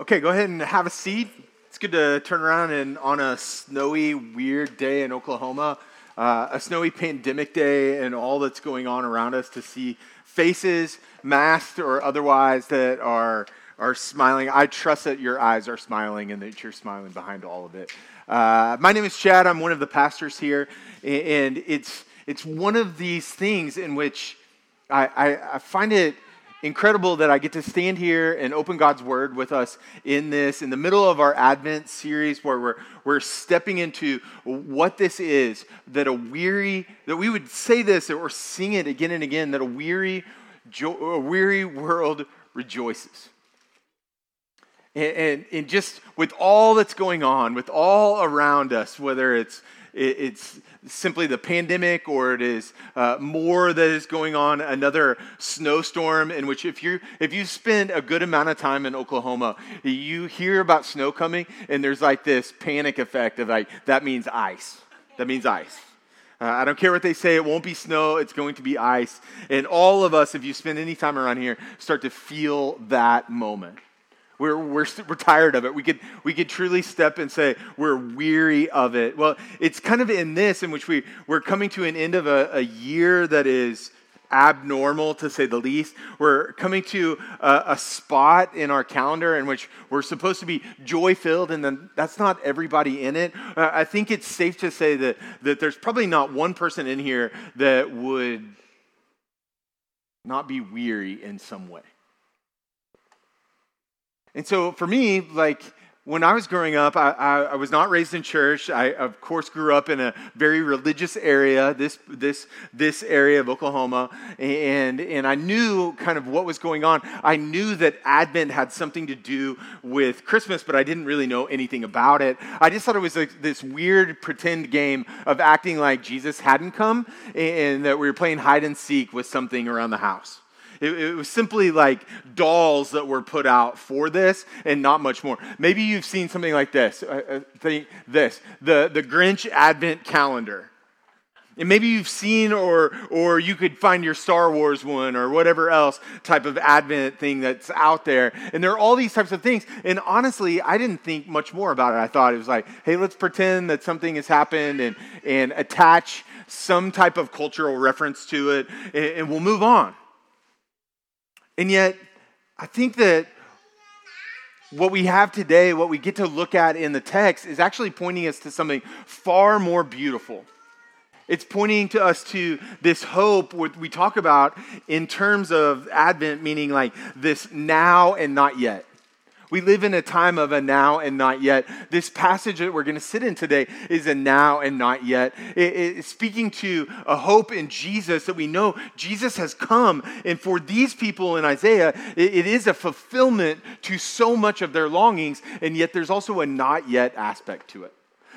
Okay, go ahead and have a seat. It's good to turn around and on a snowy, weird day in Oklahoma, uh, a snowy pandemic day, and all that's going on around us to see faces, masked or otherwise, that are are smiling. I trust that your eyes are smiling and that you're smiling behind all of it. Uh, my name is Chad. I'm one of the pastors here, and it's it's one of these things in which I, I, I find it incredible that I get to stand here and open God's Word with us in this, in the middle of our Advent series where we're, we're stepping into what this is that a weary, that we would say this or sing it again and again, that a weary, a weary world rejoices. And, and, and just with all that's going on, with all around us, whether it's it's simply the pandemic or it is uh, more that is going on, another snowstorm in which if you if you spend a good amount of time in Oklahoma, you hear about snow coming and there's like this panic effect of like that means ice. That means ice. Uh, I don't care what they say, it won't be snow, it's going to be ice. And all of us, if you spend any time around here, start to feel that moment. We're, we're, we're tired of it. We could, we could truly step and say we're weary of it. Well, it's kind of in this in which we, we're coming to an end of a, a year that is abnormal to say the least. We're coming to a, a spot in our calendar in which we're supposed to be joy filled, and then that's not everybody in it. Uh, I think it's safe to say that, that there's probably not one person in here that would not be weary in some way. And so for me, like, when I was growing up, I, I, I, was not raised in church. I, of course, grew up in a very religious area, this, this, this area of Oklahoma, and, and I knew kind of what was going on. I knew that Advent had something to do with Christmas, but I didn't really know anything about it. I just thought it was like this weird pretend game of acting like Jesus hadn't come and that we were playing hide and seek with something around the house. It, it, was simply like dolls that were put out for this and not much more. Maybe you've seen something like this. I, I think this the, the Grinch Advent Calendar. And maybe you've seen or or you could find your Star Wars one or whatever else type of Advent thing that's out there. And there are all these types of things. And honestly, I didn't think much more about it. I thought it was like, hey, let's pretend that something has happened and and attach some type of cultural reference to it, and, and we'll move on. And yet, I think that what we have today, what we get to look at in the text, is actually pointing us to something far more beautiful. It's pointing to us to this hope what we talk about in terms of Advent, meaning like this now and not yet. We live in a time of a now and not yet. This passage that we're going to sit in today is a now and not yet. It, it's speaking to a hope in Jesus that we know Jesus has come. And for these people in Isaiah, it, it is a fulfillment to so much of their longings. And yet there's also a not yet aspect to it.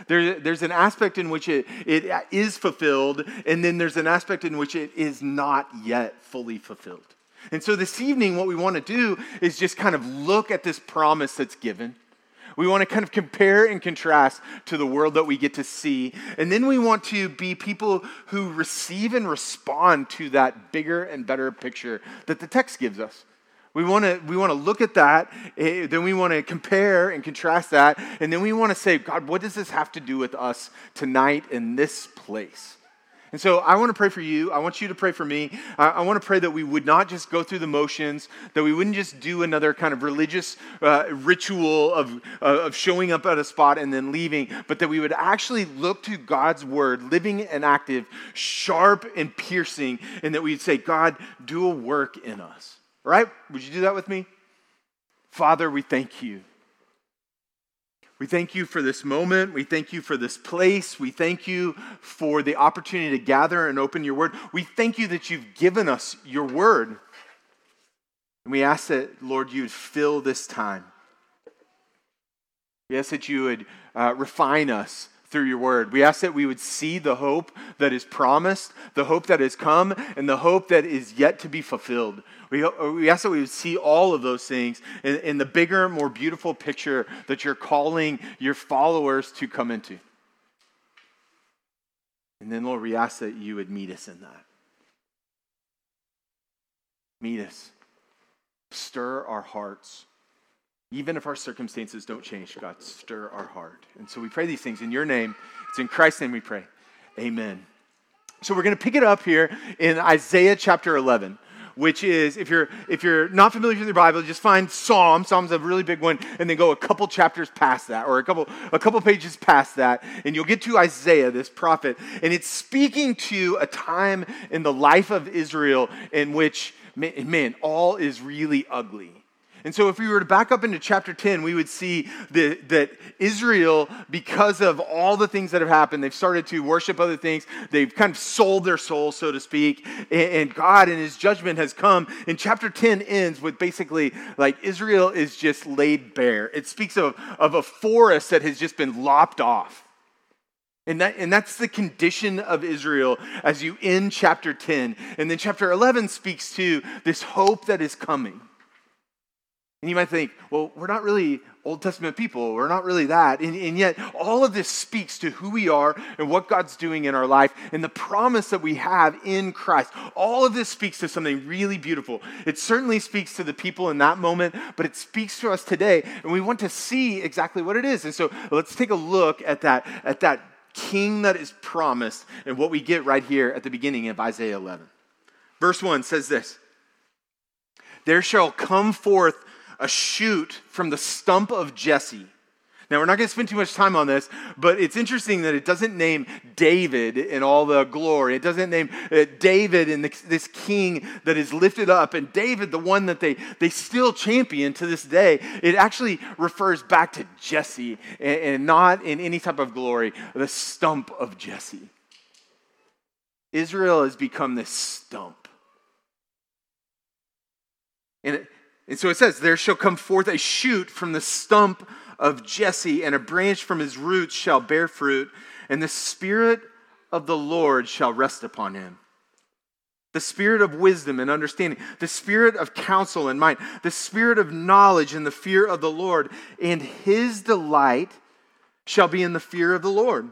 There, there's an aspect in which it, it is fulfilled, and then there's an aspect in which it is not yet fully fulfilled. And so this evening, what we want to do is just kind of look at this promise that's given. We want to kind of compare and contrast to the world that we get to see. And then we want to be people who receive and respond to that bigger and better picture that the text gives us. We want to we want to look at that, eh, then we want to compare and contrast that, and then we want to say, God, what does this have to do with us tonight in this place? And so I want to pray for you. I want you to pray for me. I, I want to pray that we would not just go through the motions, that we wouldn't just do another kind of religious uh, ritual of, uh, of showing up at a spot and then leaving, but that we would actually look to God's word, living and active, sharp and piercing, and that we'd say, God, do a work in us. Right? Would you do that with me? Father, we thank you. We thank you for this moment. We thank you for this place. We thank you for the opportunity to gather and open your word. We thank you that you've given us your word. And we ask that, Lord, you would fill this time. We ask that you would uh, refine us through your word. We ask that we would see the hope that is promised, the hope that has come, and the hope that is yet to be fulfilled. We, we ask that we would see all of those things in, in the bigger, more beautiful picture that you're calling your followers to come into. And then, Lord, we ask that you would meet us in that. Meet us. Stir our hearts. Even if our circumstances don't change, God, stir our heart. And so we pray these things in your name. It's in Christ's name we pray. Amen. So we're going to pick it up here in Isaiah chapter 11 which is if you're if you're not familiar with your Bible, just find Psalm. Psalm's a really big one, and then go a couple chapters past that, or a couple a couple pages past that, and you'll get to Isaiah, this prophet, and it's speaking to a time in the life of Israel in which man, all is really ugly. And so, if we were to back up into chapter 10, we would see that, Israel, because of all the things that have happened, they've started to worship other things. They've kind of sold their soul, so to speak. And, God, in his judgment, has come. And chapter 10 ends with basically like Israel is just laid bare. It speaks of, of a forest that has just been lopped off. And, that, and that's the condition of Israel as you end chapter 10. And then chapter 11 speaks to this hope that is coming. And you might think, well, we're not really Old Testament people. We're not really that. And, and, yet, all of this speaks to who we are and what God's doing in our life and the promise that we have in Christ. All of this speaks to something really beautiful. It certainly speaks to the people in that moment, but it speaks to us today. And we want to see exactly what it is. And so let's take a look at that, at that king that is promised and what we get right here at the beginning of Isaiah 11. Verse 1 says this There shall come forth a shoot from the stump of Jesse. Now, we're not going to spend too much time on this, but it's interesting that it doesn't name David in all the glory. It doesn't name uh, David in this king that is lifted up, and David, the one that they, they still champion to this day. It actually refers back to Jesse and, and not in any type of glory, the stump of Jesse. Israel has become this stump. And it, and so it says, There shall come forth a shoot from the stump of Jesse, and a branch from his roots shall bear fruit, and the Spirit of the Lord shall rest upon him. The spirit of wisdom and understanding, the spirit of counsel and might, the spirit of knowledge and the fear of the Lord, and his delight shall be in the fear of the Lord.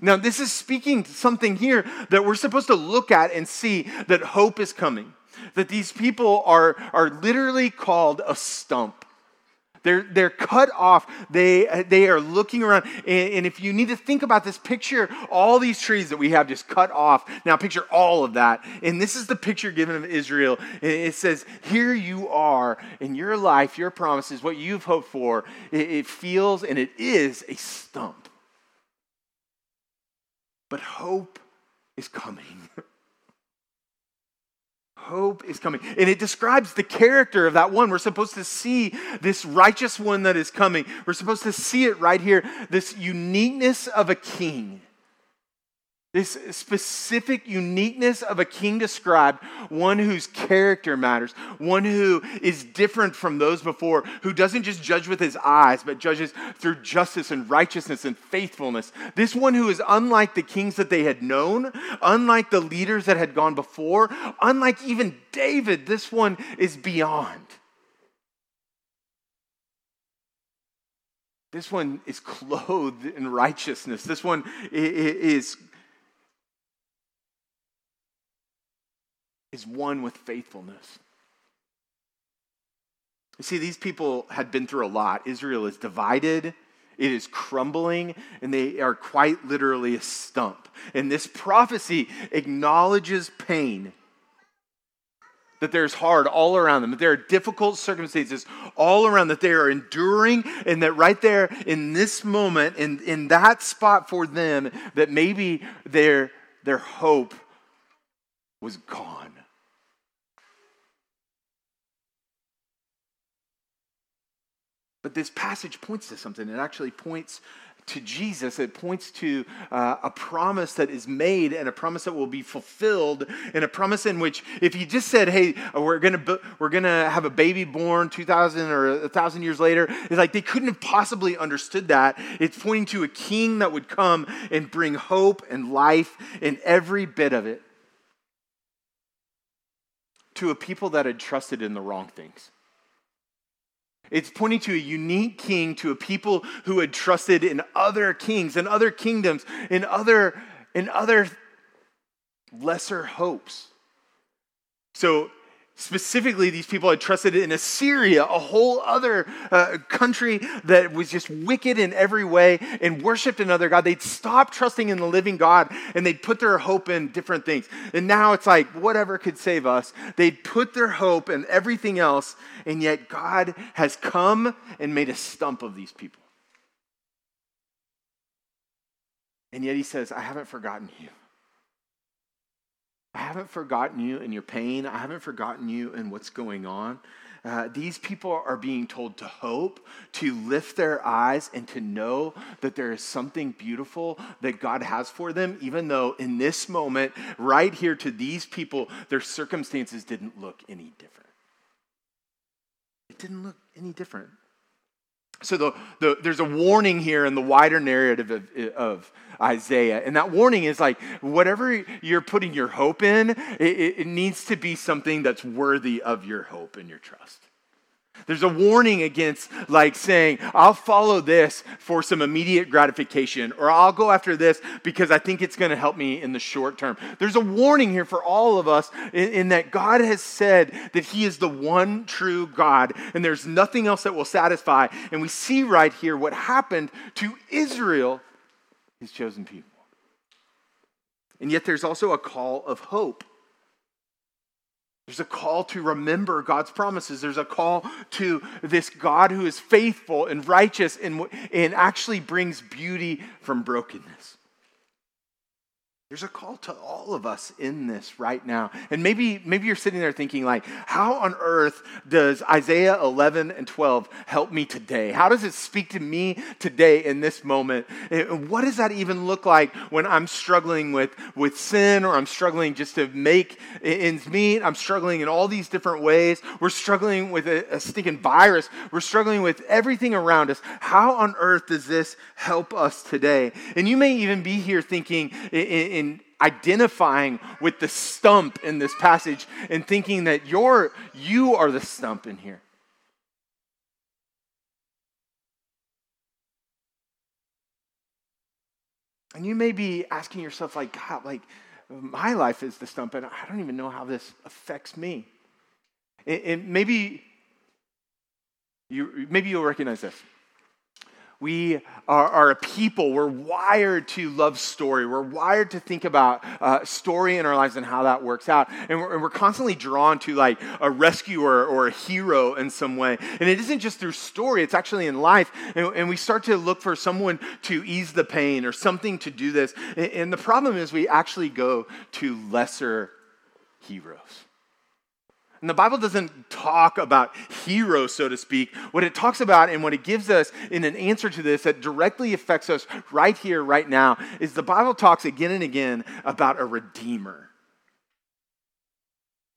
Now, this is speaking something here that we're supposed to look at and see that hope is coming. That these people are, are literally called a stump. They're, they're cut off. They, they are looking around. And, and, if you need to think about this, picture all these trees that we have just cut off. Now, picture all of that. And this is the picture given of Israel. It says, Here you are in your life, your promises, what you've hoped for. It, it feels and it is a stump. But hope is coming. hope is coming. And it describes the character of that one. We're supposed to see this righteous one that is coming. We're supposed to see it right here this uniqueness of a king this specific uniqueness of a king described, one whose character matters, one who is different from those before, who doesn't just judge with his eyes, but judges through justice and righteousness and faithfulness. This one who is unlike the kings that they had known, unlike the leaders that had gone before, unlike even David, this one is beyond. This one is clothed in righteousness. This one is is one with faithfulness. You see, these people had been through a lot. Israel is divided, it is crumbling, and they are quite literally a stump. And this prophecy acknowledges pain. That there's hard all around them, that there are difficult circumstances all around, that they are enduring, and that right there in this moment, in, in that spot for them, that maybe their, their hope was gone. But this passage points to something. It actually points to Jesus. It points to uh, a promise that is made and a promise that will be fulfilled, and a promise in which, if he just said, "Hey, we're gonna we're gonna have a baby born 2,000 or a thousand years later," it's like they couldn't have possibly understood that. It's pointing to a king that would come and bring hope and life in every bit of it to a people that had trusted in the wrong things. It's pointing to a unique king, to a people who had trusted in other kings and other kingdoms, in other, in other lesser hopes. So Specifically, these people had trusted in Assyria, a whole other uh, country that was just wicked in every way and worshiped another God. They'd stopped trusting in the living God and they'd put their hope in different things. And now it's like, whatever could save us. They'd put their hope in everything else, and yet God has come and made a stump of these people. And yet He says, I haven't forgotten you. I haven't forgotten you and your pain. I haven't forgotten you and what's going on. Uh, these people are being told to hope, to lift their eyes, and to know that there is something beautiful that God has for them, even though in this moment, right here to these people, their circumstances didn't look any different. It didn't look any different. So the, the, there's a warning here in the wider narrative of, of Isaiah. And that warning is like, whatever you're putting your hope in, it, it needs to be something that's worthy of your hope and your trust. There's a warning against like saying, I'll follow this for some immediate gratification, or I'll go after this because I think it's going to help me in the short term. There's a warning here for all of us in, in, that God has said that He is the one true God, and there's nothing else that will satisfy. And we see right here what happened to Israel, His chosen people. And yet there's also a call of hope. There's a call to remember God's promises. There's a call to this God who is faithful and righteous and, and actually brings beauty from brokenness. There's a call to all of us in this right now. And maybe, maybe you're sitting there thinking, like, how on earth does Isaiah 11 and 12 help me today? How does it speak to me today in this moment? And what does that even look like when I'm struggling with, with sin or I'm struggling just to make ends meet? I'm struggling in all these different ways. We're struggling with a, a stinking virus. We're struggling with everything around us. How on earth does this help us today? And you may even be here thinking, in, in identifying with the stump in this passage and thinking that you're, you are the stump in here. And you may be asking yourself, like, God, like, my life is the stump, and I don't even know how this affects me. And maybe you maybe you'll recognize this. We are, are, a people, we're wired to love story. We're wired to think about uh, story in our lives and how that works out. And we're, and we're, constantly drawn to like a rescuer or a hero in some way. And it isn't just through story, it's actually in life. And, and we start to look for someone to ease the pain or something to do this. And, and the problem is we actually go to lesser heroes. And the Bible doesn't talk about heroes, so to speak. What it talks about and what it gives us in an answer to this that directly affects us right here, right now, is the Bible talks again and again about a redeemer.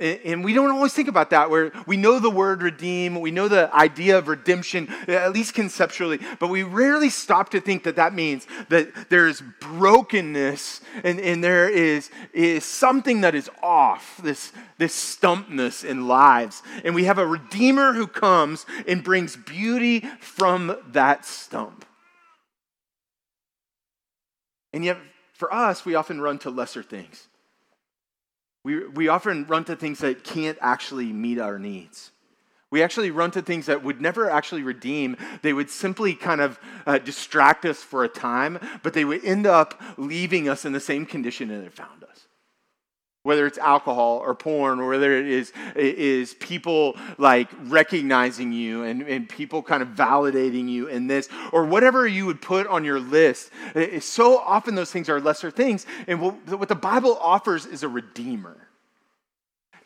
And we don't always think about that, where we know the word redeem, we know the idea of redemption, at least conceptually, but we rarely stop to think that that means that there's brokenness and, and there is, is something that is off, this, this stumpness in lives. And we have a redeemer who comes and brings beauty from that stump. And yet, for us, we often run to lesser things. We, we often run to things that can't actually meet our needs. We actually run to things that would never actually redeem. They would simply kind of uh, distract us for a time, but they would end up leaving us in the same condition that they found us. Whether it's alcohol or porn, or whether it is, it is people like recognizing you and, and people kind of validating you in this, or whatever you would put on your list. So often those things are lesser things. And what, what the Bible offers is a redeemer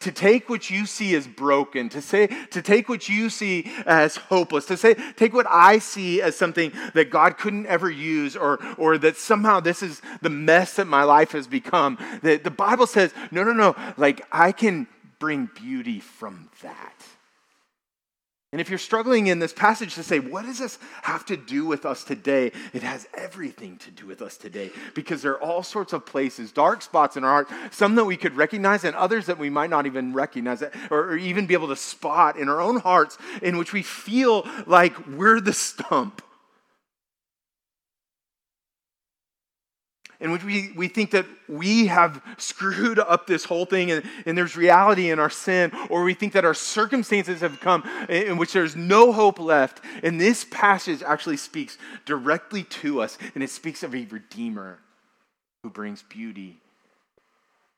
to take what you see as broken, to say, to take what you see as hopeless, to say, take what I see as something that God couldn't ever use, or, or that somehow this is the mess that my life has become. That the Bible says, no, no, no, like I can bring beauty from that. And if you're struggling in this passage to say, what does this have to do with us today? It has everything to do with us today because there are all sorts of places, dark spots in our heart, some that we could recognize and others that we might not even recognize or, even be able to spot in our own hearts in which we feel like we're the stump. In which we, we think that we have screwed up this whole thing and, and there's reality in our sin, or we think that our circumstances have come in, in which there's no hope left. And this passage actually speaks directly to us, and it speaks of a redeemer who brings beauty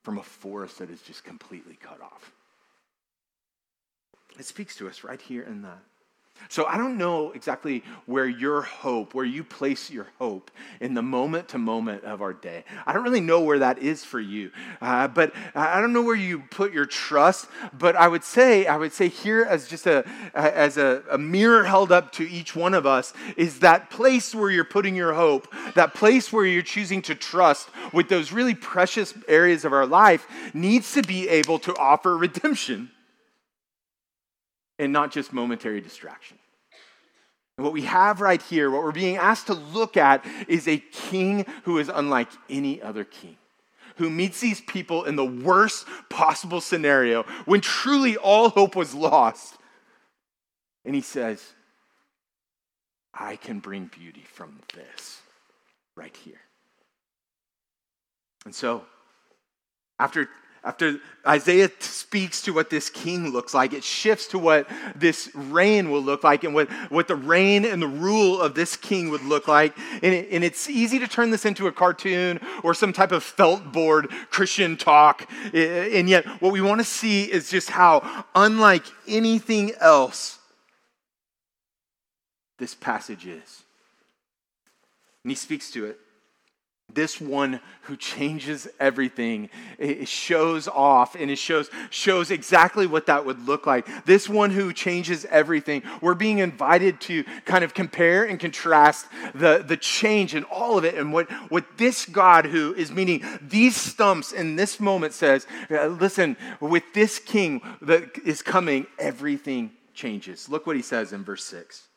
from a forest that is just completely cut off. It speaks to us right here in that. So I don't know exactly where your hope, where you place your hope in the moment to moment of our day. I don't really know where that is for you, uh, but I don't know where you put your trust. But I would say, I would say here as just a as a, a mirror held up to each one of us is that place where you're putting your hope, that place where you're choosing to trust with those really precious areas of our life needs to be able to offer redemption and not just momentary distraction. And what we have right here, what we're being asked to look at, is a king who is unlike any other king, who meets these people in the worst possible scenario when truly all hope was lost. And he says, I can bring beauty from this right here. And so, after after Isaiah speaks to what this king looks like, it shifts to what this reign will look like and what, what the reign and the rule of this king would look like. And, it, and it's easy to turn this into a cartoon or some type of felt board Christian talk. And yet, what we want to see is just how, unlike anything else, this passage is. And he speaks to it this one who changes everything. It shows off and it shows shows exactly what that would look like. This one who changes everything. We're being invited to kind of compare and contrast the, the change in all of it. And what, what this god who is meaning these stumps in this moment says uh, listen with this king that is coming everything changes. Look what he says in verse 6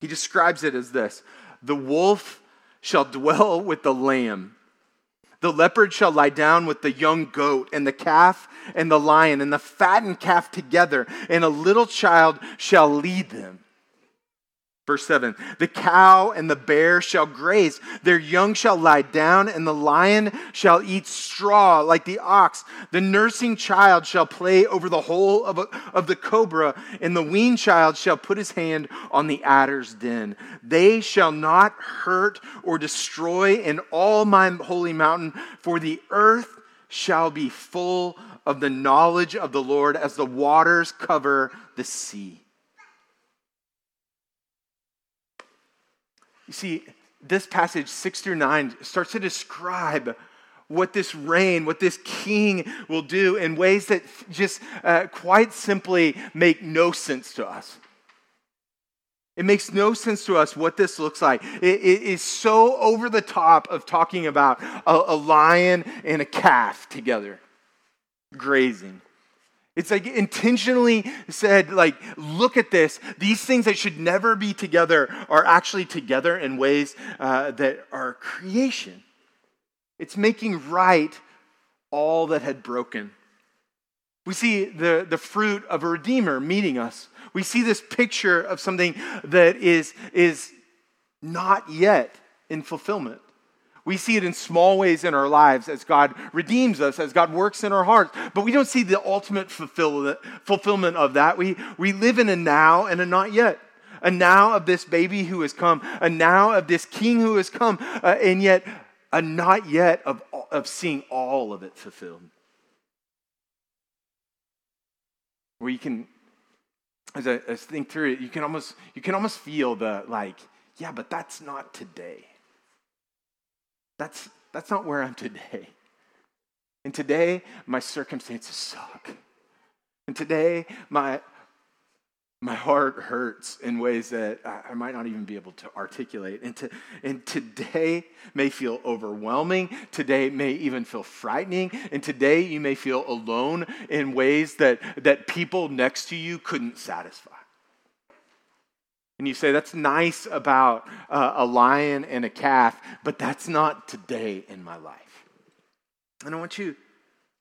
he describes it as this. The wolf shall dwell with the lamb. The leopard shall lie down with the young goat, and the calf and the lion, and the fattened calf together, and a little child shall lead them. Verse 7 The cow and the bear shall graze, their young shall lie down, and the lion shall eat straw like the ox. The nursing child shall play over the hole of, a, of the cobra, and the weaned child shall put his hand on the adder's den. They shall not hurt or destroy in all my holy mountain, for the earth shall be full of the knowledge of the Lord as the waters cover the sea. You see, this passage, six through nine, starts to describe what this reign, what this king will do in ways that just uh, quite simply make no sense to us. It makes no sense to us what this looks like. it, it is so over the top of talking about a, a lion and a calf together grazing. It's like intentionally said, like, look at this. These things that should never be together are actually together in ways uh, that are creation. It's making right all that had broken. We see the, the fruit of a redeemer meeting us. We see this picture of something that is, is not yet in fulfillment. We see it in small ways in our lives as God redeems us, as God works in our hearts, but we don't see the ultimate fulfillment of that. We, we live in a now and a not yet. A now of this baby who has come, a now of this king who has come, uh, and yet a not yet of, of seeing all of it fulfilled. Where you can, as I, as I think through it, you can almost you can almost feel the like, yeah, but that's not today. That's, that's not where I'm today. And today, my circumstances suck. And today, my, my heart hurts in ways that I might not even be able to articulate. And, to, and today may feel overwhelming. Today may even feel frightening. And today you may feel alone in ways that, that people next to you couldn't satisfy. And you say, that's nice about uh, a lion and a calf, but that's not today in my life. And I want you,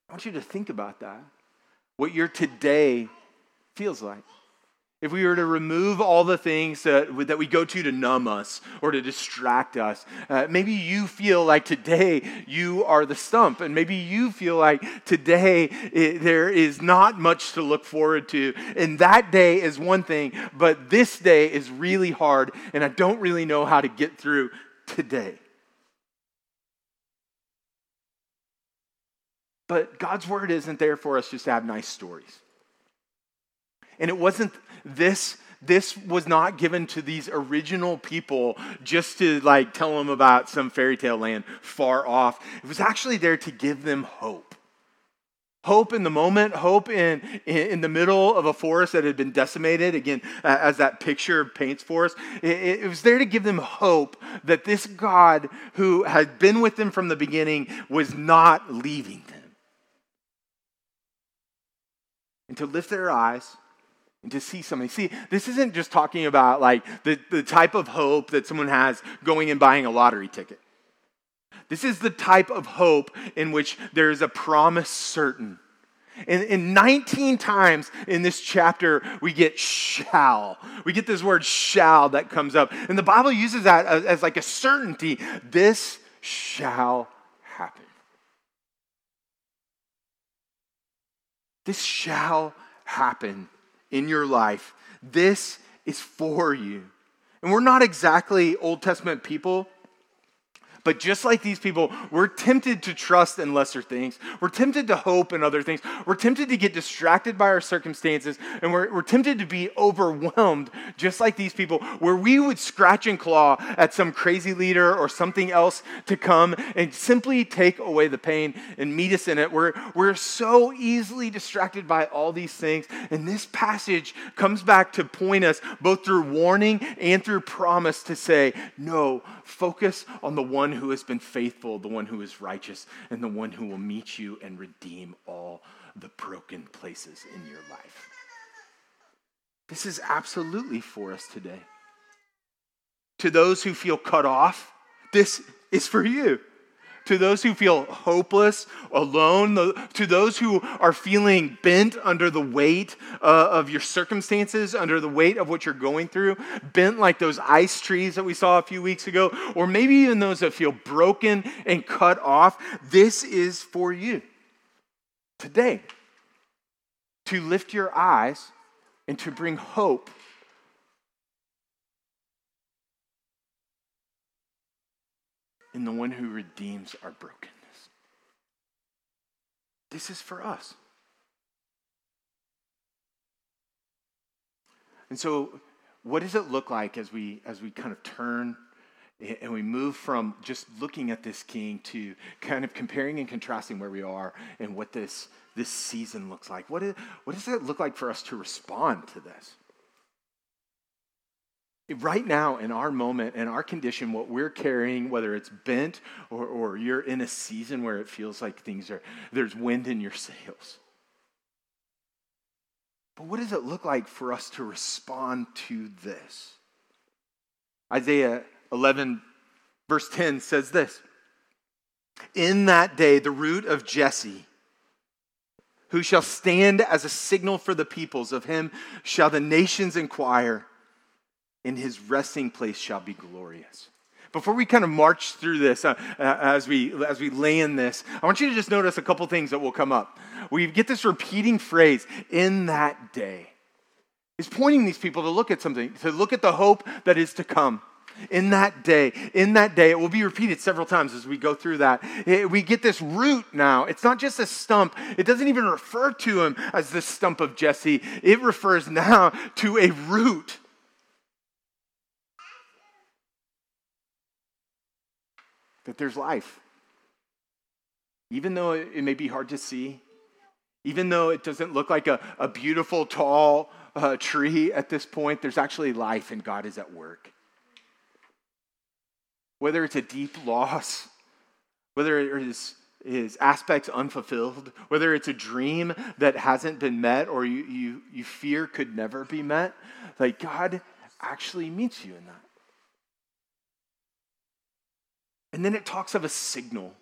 I want you to think about that. What your today feels like. If we were to remove all the things that, that we go to to numb us or to distract us, uh, maybe you feel like today you are the stump, and maybe you feel like today it, there is not much to look forward to. And that day is one thing, but this day is really hard, and I don't really know how to get through today. But God's word isn't there for us just to have nice stories. And it wasn't this this was not given to these original people just to like tell them about some fairy tale land far off. It was actually there to give them hope. Hope in the moment, hope in, in, the middle of a forest that had been decimated, again, as that picture paints for us. It, it was there to give them hope that this God who had been with them from the beginning was not leaving them. and to lift their eyes and to see something. See, this isn't just talking about like the, the type of hope that someone has going and buying a lottery ticket. This is the type of hope in which there is a promise certain. And, and 19 times in this chapter, we get shall. We get this word shall that comes up. And the Bible uses that as, as like a certainty. This shall happen. This shall happen in your life. This is for you. And we're not exactly Old Testament people, but just like these people, we're tempted to trust in lesser things. We're tempted to hope in other things. We're tempted to get distracted by our circumstances. And we're, we're tempted to be overwhelmed, just like these people, where we would scratch and claw at some crazy leader or something else to come and simply take away the pain and meet us in it. We're, we're so easily distracted by all these things. And this passage comes back to point us both through warning and through promise to say, no, focus on the one who has been faithful, the one who is righteous, and the one who will meet you and redeem all the broken places in your life. This is absolutely for us today. To those who feel cut off, this is for you to those who feel hopeless, alone, to those who are feeling bent under the weight uh, of your circumstances, under the weight of what you're going through, bent like those ice trees that we saw a few weeks ago, or maybe even those that feel broken and cut off, this is for you. Today to lift your eyes and to bring hope in the one who redeems our brokenness. This is for us. And so, what does it look like as we as we kind of turn and we move from just looking at this king to kind of comparing and contrasting where we are and what this this season looks like? What, is, what does it look like for us to respond to this? Right now in our moment in our condition what we're carrying whether it's bent or, or you're in a season where it feels like things are there's wind in your sails. But what does it look like for us to respond to this? Isaiah 11 verse 10 says this in that day the root of jesse who shall stand as a signal for the peoples of him shall the nations inquire in his resting place shall be glorious. Before we kind of march through this, uh, uh, as, we, as we lay in this, I want you to just notice a couple things that will come up. We get this repeating phrase, in that day. Is pointing these people to look at something, to look at the hope that is to come. In that day, in that day, it will be repeated several times as we go through that. It, we get this root now. It's not just a stump, it doesn't even refer to him as the stump of Jesse. It refers now to a root that there's life. even though it may be hard to see, even though it doesn't look like a, a beautiful, tall uh, tree at this point, there's actually life and God is at work. Whether it's a deep loss, whether it is, is aspects unfulfilled, whether it's a dream that hasn't been met or you, you, you fear could never be met, like God actually meets you in that. And then it talks of a signal.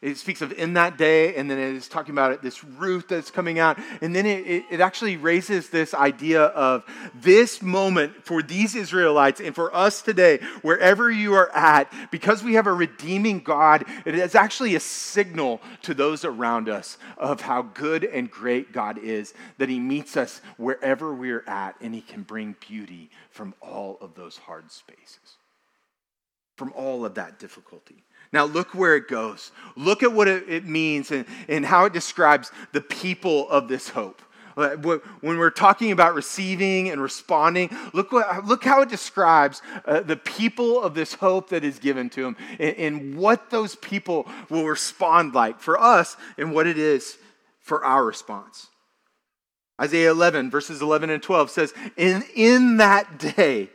It speaks of in that day, and then it is talking about it, this root that's coming out. And then it, it, it, actually raises this idea of this moment for these Israelites and for us today, wherever you are at, because we have a redeeming God, it is actually a signal to those around us of how good and great God is, that He meets us wherever we're at, and He can bring beauty from all of those hard spaces from all of that difficulty. Now, look where it goes. Look at what it means and, and how it describes the people of this hope. When we're talking about receiving and responding, look, what, look how it describes uh, the people of this hope that is given to them and, and what those people will respond like for us and what it is for our response. Isaiah 11, verses 11 and 12 says, In, in that day,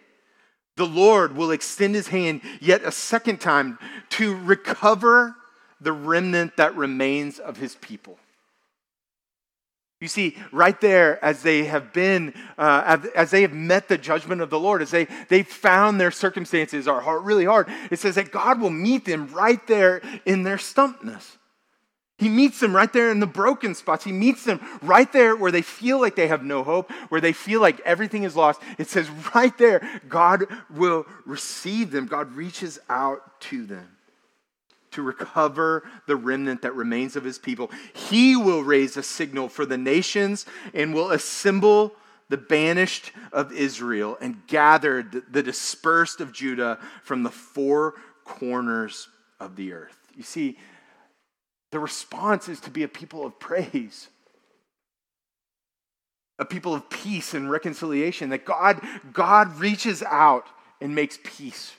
the Lord will extend his hand yet a second time to recover the remnant that remains of his people. You see, right there, as they have been, uh, as they have met the judgment of the Lord, as they, they found their circumstances are hard, really hard, it says that God will meet them right there in their stumpness. He meets them right there in the broken spots. He meets them right there where they feel like they have no hope, where they feel like everything is lost. It says right there, God will receive them. God reaches out to them to recover the remnant that remains of his people. He will raise a signal for the nations and will assemble the banished of Israel and gather the dispersed of Judah from the four corners of the earth. You see, the response is to be a people of praise, a people of peace and reconciliation, that God, God reaches out and makes peace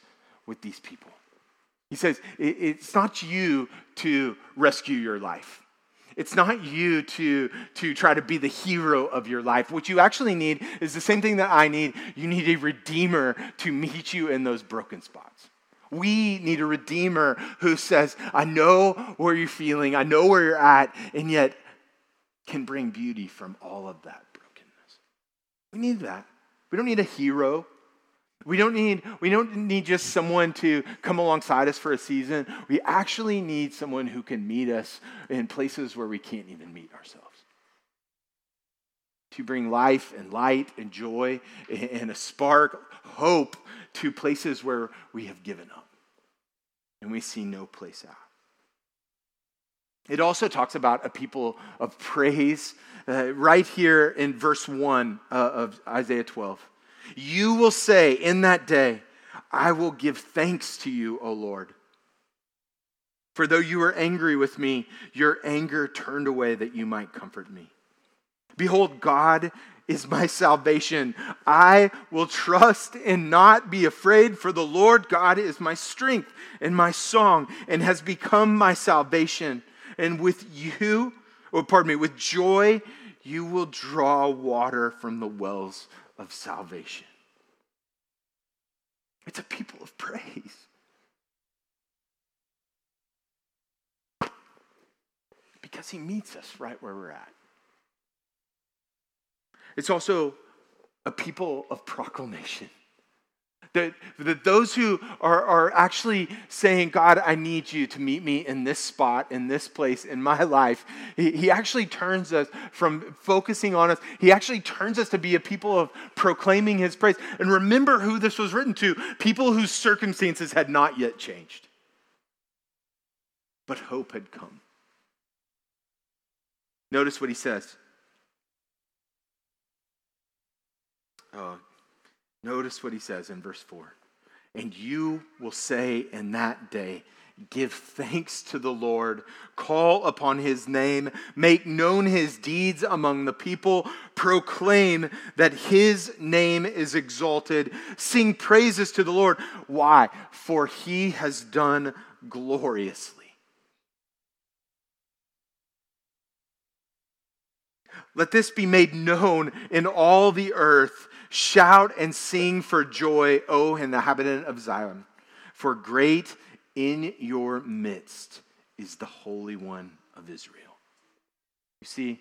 with these people. He says, it's not you to rescue your life. It's not you to, to try to be the hero of your life. What you actually need is the same thing that I need. You need a redeemer to meet you in those broken spots. We need a redeemer who says, I know where you're feeling, I know where you're at, and yet can bring beauty from all of that brokenness. We need that. We don't need a hero. We don't need we don't need just someone to come alongside us for a season. We actually need someone who can meet us in places where we can't even meet ourselves. To bring life and light and joy and a spark, hope to places where we have given up and we see no place out. It also talks about a people of praise uh, right here in verse 1 uh, of Isaiah 12. You will say in that day, I will give thanks to you, O Lord. For though you were angry with me, your anger turned away that you might comfort me. Behold, God is my salvation. I will trust and not be afraid, for the Lord God is my strength and my song and has become my salvation. And with you, or pardon me, with joy, you will draw water from the wells of salvation. It's a people of praise. Because he meets us right where we're at. It's also a people of proclamation. That, that those who are, are actually saying, God, I need you to meet me in this spot, in this place, in my life, he, he actually turns us from focusing on us, he actually turns us to be a people of proclaiming his praise. And remember who this was written to people whose circumstances had not yet changed, but hope had come. Notice what he says. Uh, notice what he says in verse 4 And you will say in that day, Give thanks to the Lord, call upon his name, make known his deeds among the people, proclaim that his name is exalted, sing praises to the Lord. Why? For he has done gloriously. Let this be made known in all the earth Shout and sing for joy, O inhabitant of Zion, for great in your midst is the Holy One of Israel. You see,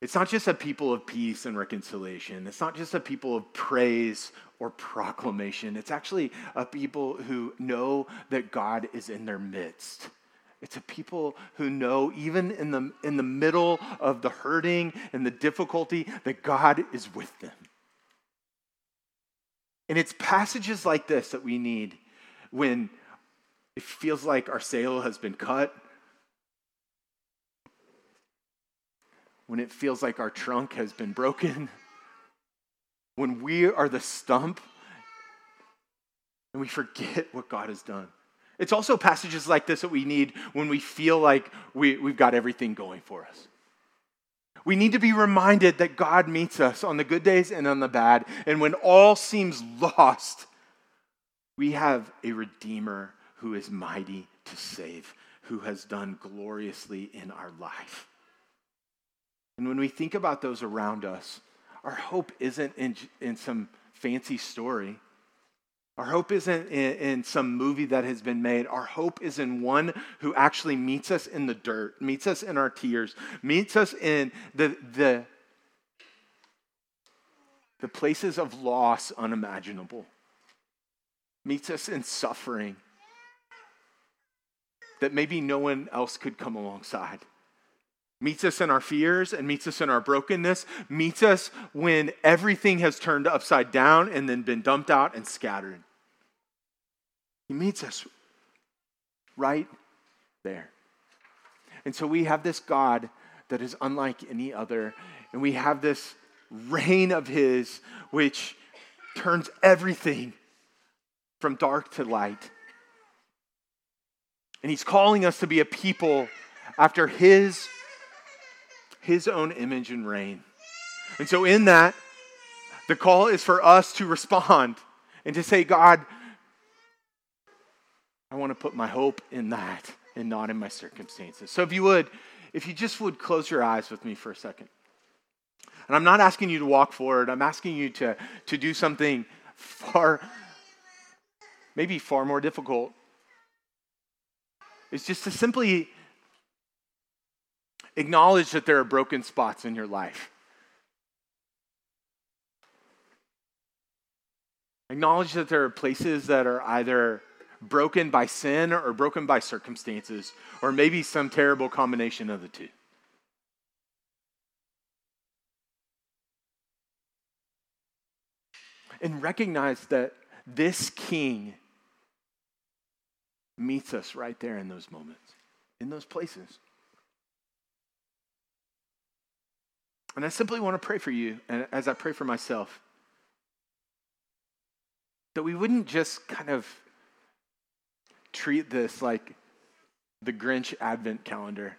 it's not just a people of peace and reconciliation. It's not just a people of praise or proclamation. It's actually a people who know that God is in their midst. It's a people who know, even in the, in the middle of the hurting and the difficulty, that God is with them. And it's passages like this that we need when it feels like our sail has been cut, when it feels like our trunk has been broken, when we are the stump and we forget what God has done. It's also passages like this that we need when we feel like we, we've got everything going for us. We need to be reminded that God meets us on the good days and on the bad. And when all seems lost, we have a Redeemer who is mighty to save, who has done gloriously in our life. And when we think about those around us, our hope isn't in, in some fancy story. Our hope isn't in, in, some movie that has been made. Our hope is in one who actually meets us in the dirt, meets us in our tears, meets us in the, the, the places of loss unimaginable, meets us in suffering that maybe no one else could come alongside meets us in our fears and meets us in our brokenness, meets us when everything has turned upside down and then been dumped out and scattered. He meets us right there. And so we have this God that is unlike any other, and we have this reign of His which turns everything from dark to light. And He's calling us to be a people after His, His own image and reign. And so, in that, the call is for us to respond and to say, God, I want to put my hope in that and not in my circumstances. So if you would, if you just would close your eyes with me for a second. And I'm not asking you to walk forward, I'm asking you to, to do something far, maybe far more difficult. It's just to simply acknowledge that there are broken spots in your life. Acknowledge that there are places that are either broken by sin or broken by circumstances, or maybe some terrible combination of the two. And recognize that this king meets us right there in those moments, in those places. And I simply want to pray for you, and as I pray for myself, that we wouldn't just kind of treat this like the Grinch Advent calendar.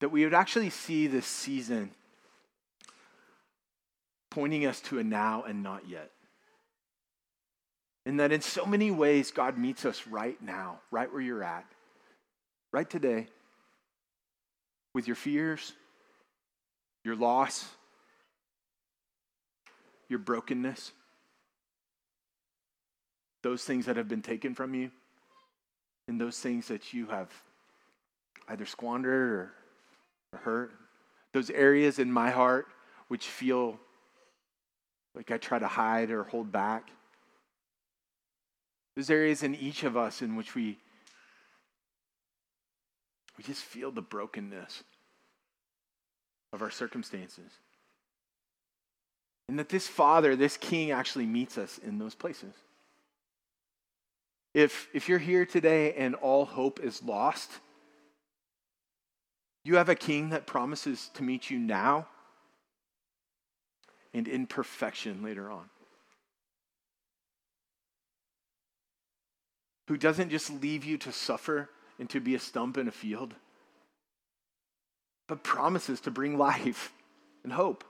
That we would actually see this season pointing us to a now and not yet. And that in so many ways, God meets us right now, right where you're at, right today, with your fears, your loss, your brokenness those things that have been taken from you and those things that you have either squandered or, or hurt. Those areas in my heart which feel like I try to hide or hold back. Those areas in each of us in which we we just feel the brokenness of our circumstances. And that this Father, this King, actually meets us in those places. If, if you're here today and all hope is lost, you have a king that promises to meet you now and in perfection later on. Who doesn't just leave you to suffer and to be a stump in a field, but promises to bring life and hope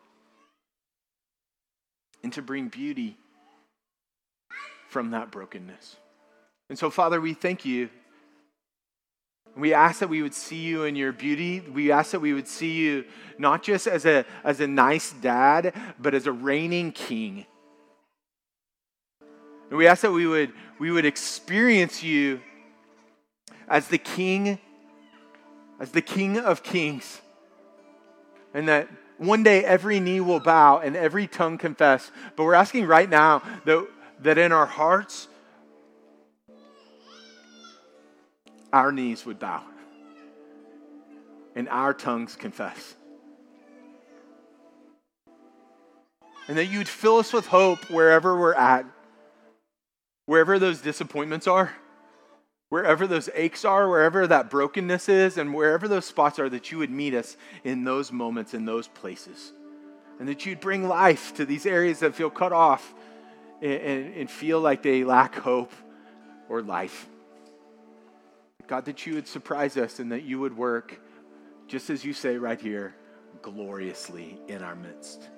and to bring beauty from that brokenness. And so, Father, we thank you We ask that we would see you in your beauty. We ask that we would see you not just as a, as a nice dad, but as a reigning king. And we ask that we would, we would experience you as the king, as the king of kings. And that one day every knee will bow and every tongue confess. But we're asking right now that, that in our hearts, our knees would bow and our tongues confess. And that you'd fill us with hope wherever we're at, wherever those disappointments are, wherever those aches are, wherever that brokenness is, and wherever those spots are, that you would meet us in those moments, in those places. And that you'd bring life to these areas that feel cut off and, and, and feel like they lack hope or life. God, that you would surprise us and that you would work, just as you say right here, gloriously in our midst.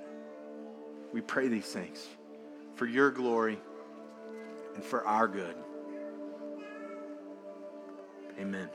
We pray these things for your glory and for our good. Amen.